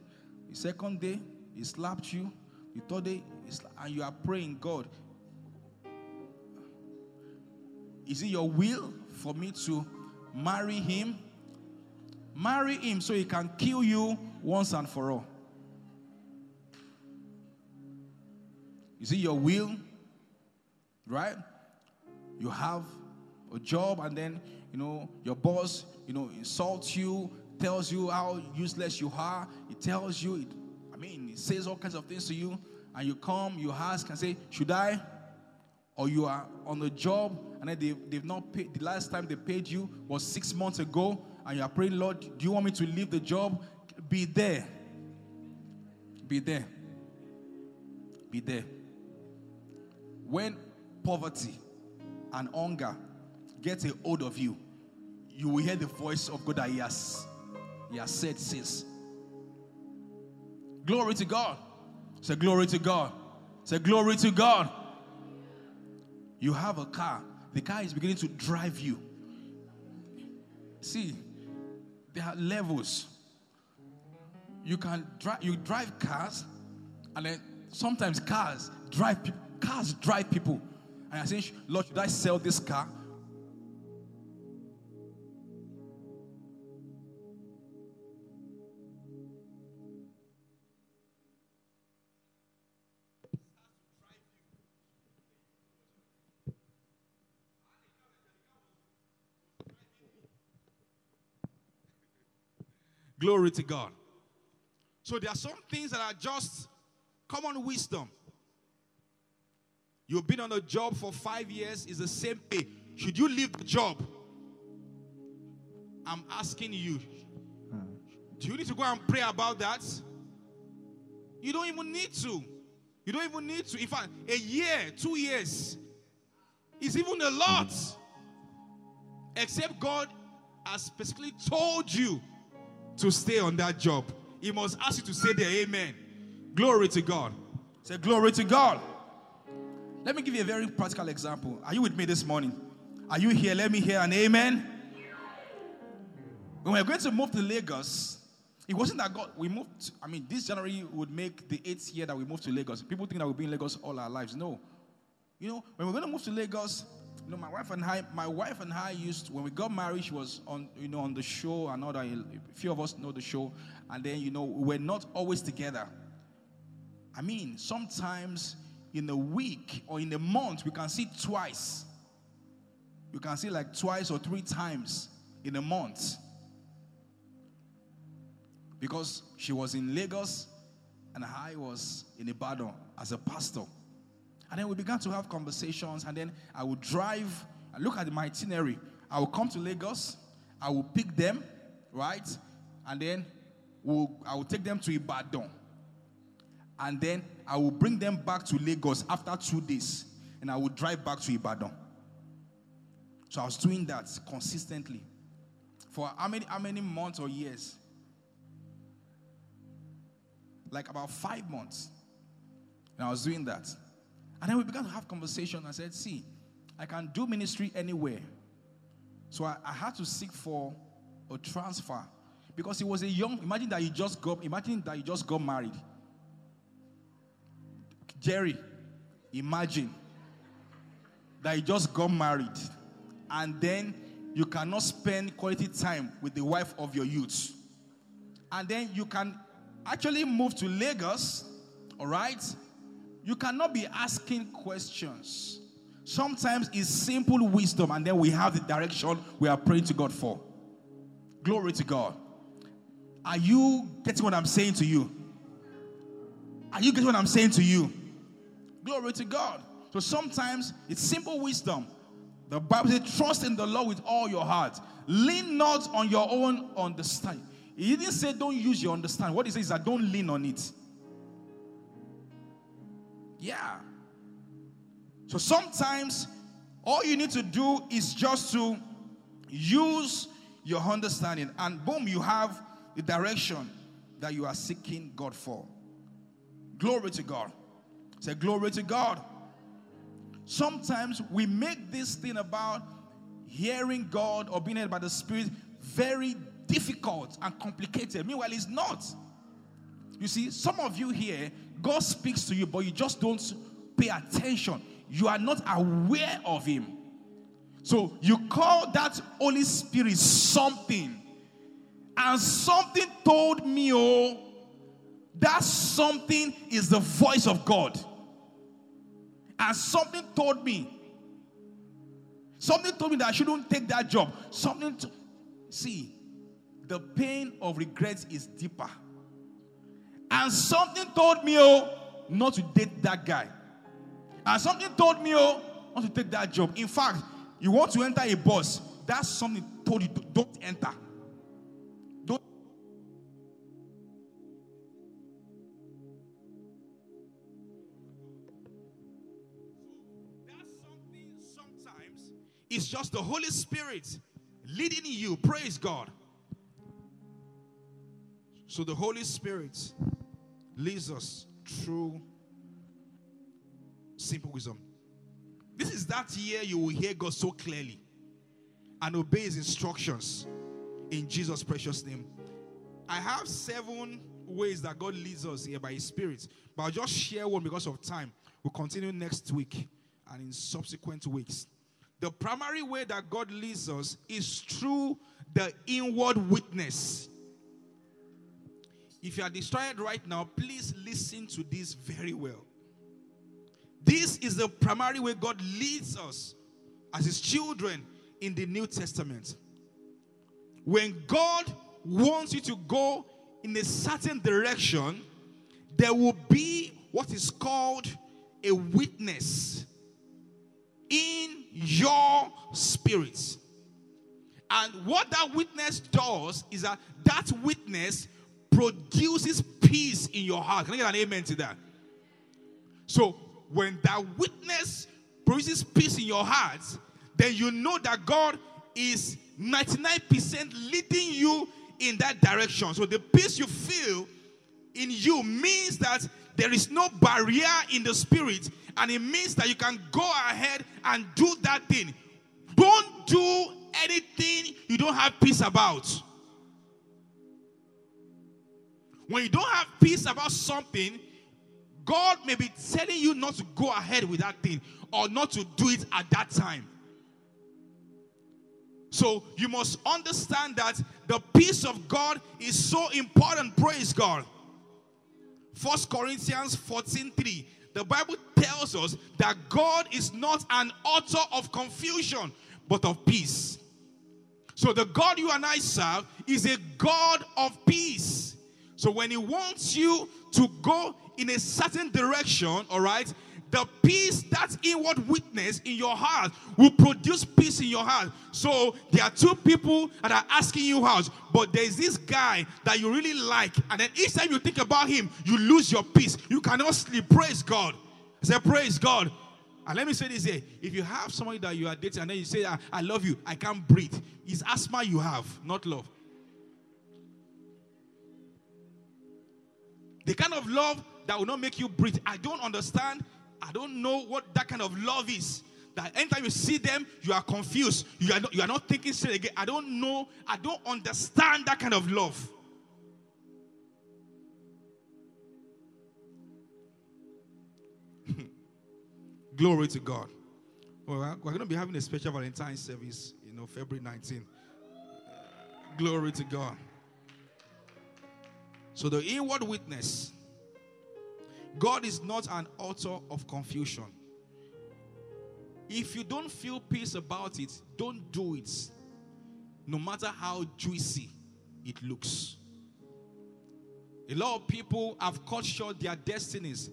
the second day, he slapped you, the third day, and you are praying, God, is it your will for me to marry him? Marry him so he can kill you once and for all. Is it your will? Right? You have a job and then, you know, your boss, you know, insults you, tells you how useless you are. He tells you, it, I mean, he says all kinds of things to you. And you come, you ask and say, Should I? Or you are on the job and then they, they've not paid. The last time they paid you was six months ago. And you are praying, Lord, do you want me to leave the job? Be there. Be there. Be there. When poverty and hunger get a hold of you, you will hear the voice of God that He has, he has said since. Glory to God. Say glory to God. Say glory to God. You have a car. The car is beginning to drive you. See, there are levels. You can drive you drive cars, and then sometimes cars drive people Cars drive people. And I say, Lord, should I sell this car? Glory to God. So there are some things that are just common wisdom. You've been on a job for five years, it's the same pay. Should you leave the job? I'm asking you. Do you need to go and pray about that? You don't even need to. You don't even need to. In fact, a year, two years is even a lot. Except God has specifically told you to stay on that job. He must ask you to say the amen. Glory to God. Say glory to God. Let me give you a very practical example. Are you with me this morning? Are you here? Let me hear an amen. When we were going to move to Lagos, it wasn't that God, we moved, I mean, this January would make the eighth year that we moved to Lagos. People think that we'll be in Lagos all our lives. No. You know, when we're going to move to Lagos, you know, my wife and I, my wife and I used, when we got married, she was on, you know, on the show, and other, a few of us know the show, and then, you know, we're not always together. I mean, sometimes in a week or in a month, we can see twice. You can see like twice or three times in a month. Because she was in Lagos and I was in Ibadan as a pastor. And then we began to have conversations, and then I would drive, I look at my itinerary. I will come to Lagos, I will pick them, right? And then we'll, I will take them to Ibadan and then I will bring them back to Lagos after two days, and I will drive back to Ibadan. So I was doing that consistently for how many how many months or years? Like about five months. And I was doing that. And then we began to have conversation. I said, see, I can do ministry anywhere. So I, I had to seek for a transfer. Because he was a young, imagine that you just got, imagine that you just got married. Jerry, Imagine that you just got married and then you cannot spend quality time with the wife of your youth. And then you can actually move to Lagos, all right? You cannot be asking questions. Sometimes it's simple wisdom, and then we have the direction we are praying to God for. Glory to God. Are you getting what I'm saying to you? Are you getting what I'm saying to you? Glory to God. So sometimes it's simple wisdom. The Bible says, trust in the Lord with all your heart. Lean not on your own understanding. He didn't say don't use your understanding. What he says is that don't lean on it. Yeah. So sometimes all you need to do is just to use your understanding, and boom, you have the direction that you are seeking God for. Glory to God. Say, Glory to God. Sometimes we make this thing about hearing God or being led by the Spirit very difficult and complicated. Meanwhile, it's not. You see, some of you here, God speaks to you, but you just don't pay attention. You are not aware of Him. So you call that Holy Spirit something. And something told me, oh, that something is the voice of God. And something told me, something told me that I shouldn't take that job. Something, to, see, the pain of regret is deeper. And something told me, oh, not to date that guy. And something told me, oh, not to take that job. In fact, you want to enter a bus, that's something told you, don't enter. Don't. That's something sometimes it's just the Holy Spirit leading you. Praise God. So the Holy Spirit leads us through simple wisdom. This is that year you will hear God so clearly and obey his instructions in Jesus' precious name. I have seven ways that God leads us here by his spirit, but I'll just share one because of time. We'll continue next week and in subsequent weeks. The primary way that God leads us is through the inward witness. If you are distracted right now, please listen to this very well. This is the primary way God leads us as His children in the New Testament. When God wants you to go in a certain direction, there will be what is called a witness in your spirit. And what that witness does is that that witness produces peace in your heart. Can I get an amen to that? So, when that witness produces peace in your heart, then you know that God is 99% leading you in that direction. So, the peace you feel in you means that there is no barrier in the spirit, and it means that you can go ahead and do that thing. Don't do anything you don't have peace about. When you don't have peace about something, God may be telling you not to go ahead with that thing or not to do it at that time. So you must understand that the peace of God is so important. Praise God. First Corinthians 14 3. The Bible tells us that God is not an author of confusion, but of peace. So the God you and I serve is a God of peace. So when He wants you to go in a certain direction, all right, the peace, that inward witness in your heart, will produce peace in your heart. So there are two people that are asking you out, but there's this guy that you really like, and then each time you think about him, you lose your peace. You cannot sleep. Praise God. I say, Praise God. And let me say this here if you have somebody that you are dating and then you say, I, I love you, I can't breathe, it's asthma you have, not love. The kind of love that will not make you breathe. I don't understand. I don't know what that kind of love is. That anytime you see them, you are confused. You are not, you are not thinking straight again. I don't know. I don't understand that kind of love. <laughs> Glory to God. Well, we're going to be having a special Valentine's service, you know, February 19th. Glory to God. So the inward witness, God is not an author of confusion. If you don't feel peace about it, don't do it, no matter how juicy it looks. A lot of people have cut short their destinies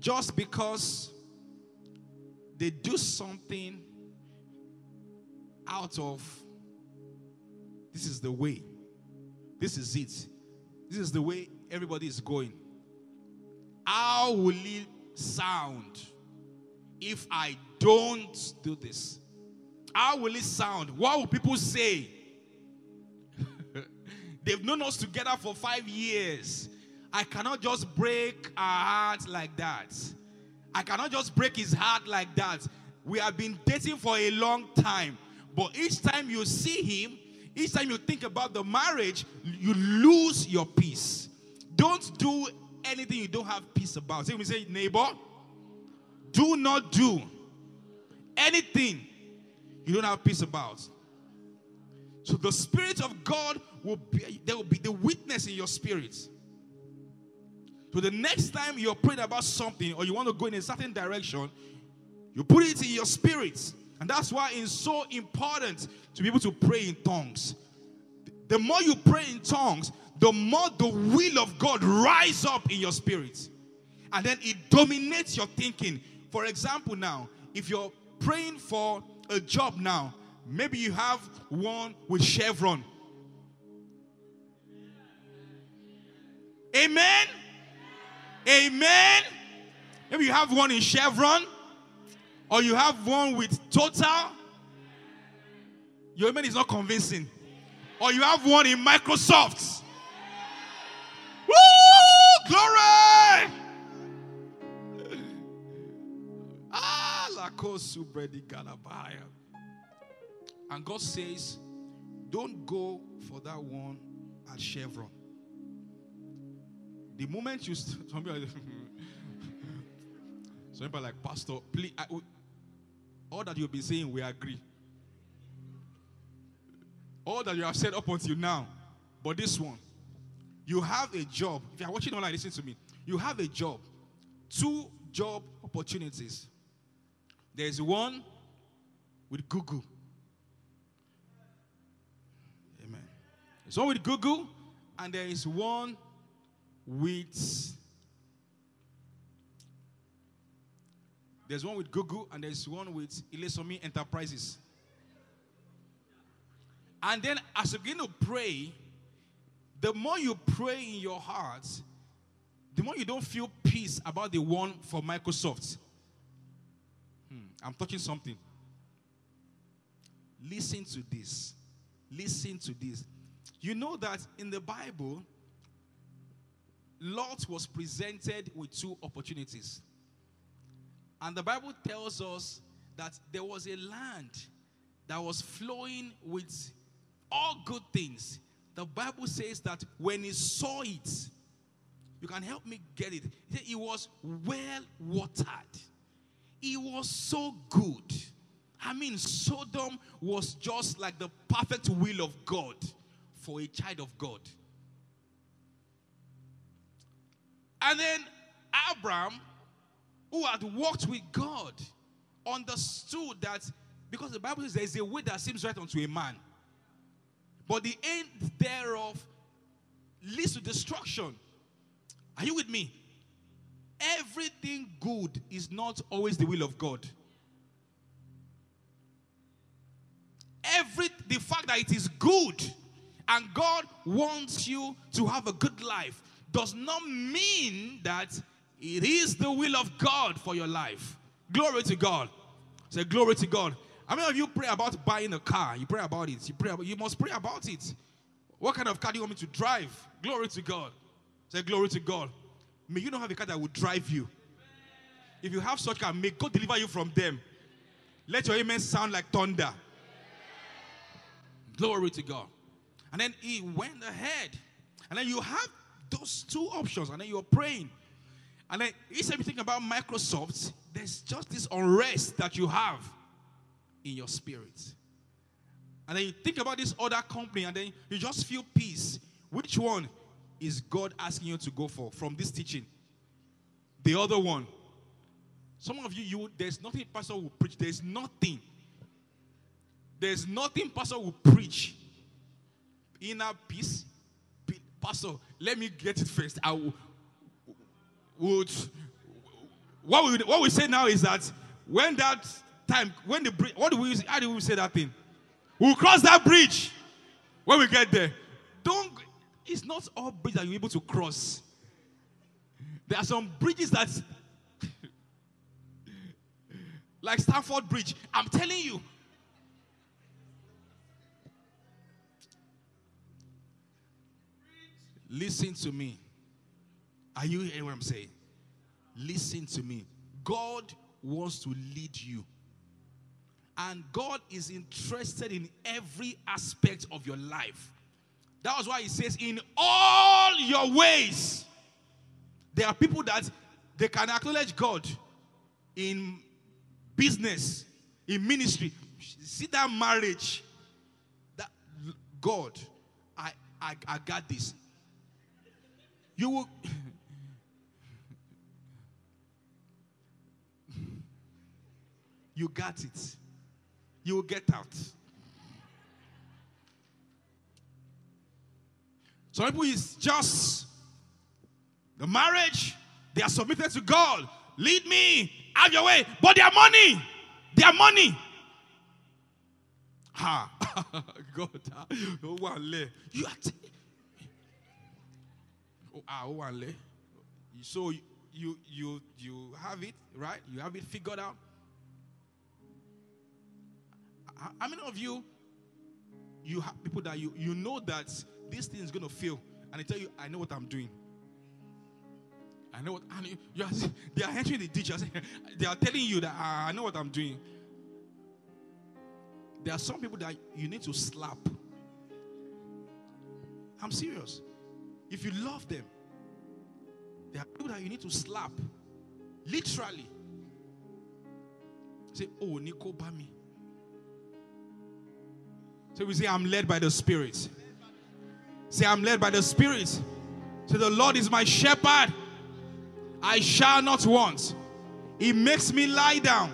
just because they do something out of this is the way, this is it, this is the way everybody is going. How will it sound if I don't do this? How will it sound? What will people say? <laughs> They've known us together for five years. I cannot just break our heart like that. I cannot just break his heart like that. We have been dating for a long time. But each time you see him, each time you think about the marriage, you lose your peace. Don't do anything you don't have peace about. Say, we say, neighbor, do not do anything you don't have peace about. So the Spirit of God will be, there will be the witness in your spirit. So the next time you're praying about something or you want to go in a certain direction, you put it in your spirit. And that's why it's so important to be able to pray in tongues. The more you pray in tongues, the more the will of God rise up in your spirit. And then it dominates your thinking. For example, now, if you're praying for a job now, maybe you have one with Chevron. Amen. Amen. Maybe you have one in Chevron, or you have one with Total. Your amen is not convincing. Or you have one in Microsoft. Woo! Glory! Ah, lakosu galabaya. And God says, don't go for that one at Chevron. The moment you st- <laughs> <laughs> some people are like, Pastor, please, I, all that you've been saying, we agree. All that you have said up until now, but this one, you have a job. If you're watching online, listen to me. You have a job, two job opportunities. There's one with Google. Amen. There's one with Google, and there is one with there's one with Google and there's one with Ilesomi Enterprises. And then as you begin to pray, the more you pray in your heart, the more you don't feel peace about the one for Microsoft. Hmm, I'm touching something. Listen to this. Listen to this. You know that in the Bible, Lot was presented with two opportunities. And the Bible tells us that there was a land that was flowing with all good things. The Bible says that when he saw it, you can help me get it. It was well watered. It was so good. I mean, Sodom was just like the perfect will of God for a child of God. And then Abraham, who had walked with God, understood that because the Bible says there is a way that seems right unto a man, but the end thereof leads to destruction. Are you with me? Everything good is not always the will of God. Every the fact that it is good and God wants you to have a good life does not mean that it is the will of God for your life. Glory to God. Say glory to God. How many of you pray about buying a car? You pray about it. You pray about, you must pray about it. What kind of car do you want me to drive? Glory to God. Say glory to God. May you not have a car that will drive you. If you have such car, may God deliver you from them. Let your amen sound like thunder. Glory to God. And then he went ahead. And then you have those two options, and then you're praying. And then instead of thinking about Microsoft, there's just this unrest that you have in your spirit. And then you think about this other company and then you just feel peace. Which one is God asking you to go for from this teaching? The other one. Some of you, you there's nothing pastor will preach. There's nothing. There's nothing pastor will preach. Inner peace. Pastor, let me get it first. I will, would what we what we say now is that when that time when the bridge what do we how do we say that thing? We'll cross that bridge when we get there. Don't it's not all bridges that you're able to cross. There are some bridges that <laughs> like Stamford Bridge. I'm telling you. Listen to me. Are you hearing what I'm saying? Listen to me. God wants to lead you. And God is interested in every aspect of your life. That was why he says, In all your ways. There are people that they can acknowledge God in business, in ministry. See that marriage. That God, I I, I got this. You will You got it. You will get out. Some people is just the marriage, they are submitted to God. Lead me, have your way. But their money, their money. Ha, <laughs> God, oh one You are t- oh, ah, oh one So you you you have it right. You have it figured out. How many of you, you have people that you, you know that this thing is going to fail, and they tell you, I know what I'm doing. I know what, and you, you are, <laughs> they are entering the ditch. <laughs> They are telling you that ah, I know what I'm doing. There are some people that you need to slap. I'm serious. If you love them, there are people that you need to slap. Literally. Say, oh, Nico Bami. So we say, I'm led by the Spirit. Say, I'm led by the Spirit. Say, the Lord is my shepherd. I shall not want. He makes me lie down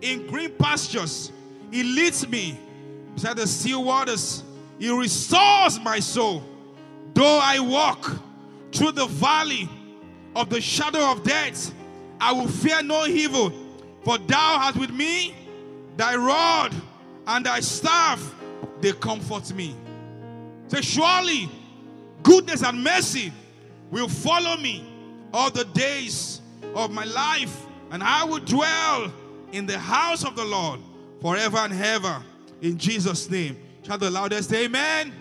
in green pastures. He leads me beside the still waters. He restores my soul. Though I walk through the valley of the shadow of death, I will fear no evil, for thou art with me, thy rod and thy staff they comfort me. Say, surely goodness and mercy will follow me all the days of my life, and I will dwell in the house of the Lord forever and ever. In Jesus' name. Shout the loudest, Amen.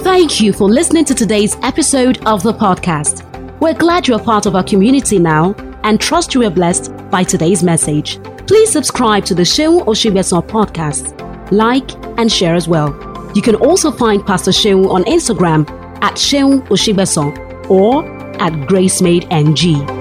Thank you for listening to today's episode of the podcast. We're glad you're part of our community now and trust you were blessed by today's message. Please subscribe to the Seun Osigbesan podcast like, and share as well. You can also find Pastor Seun on Instagram at Osigbesan or at GraceMadeNG.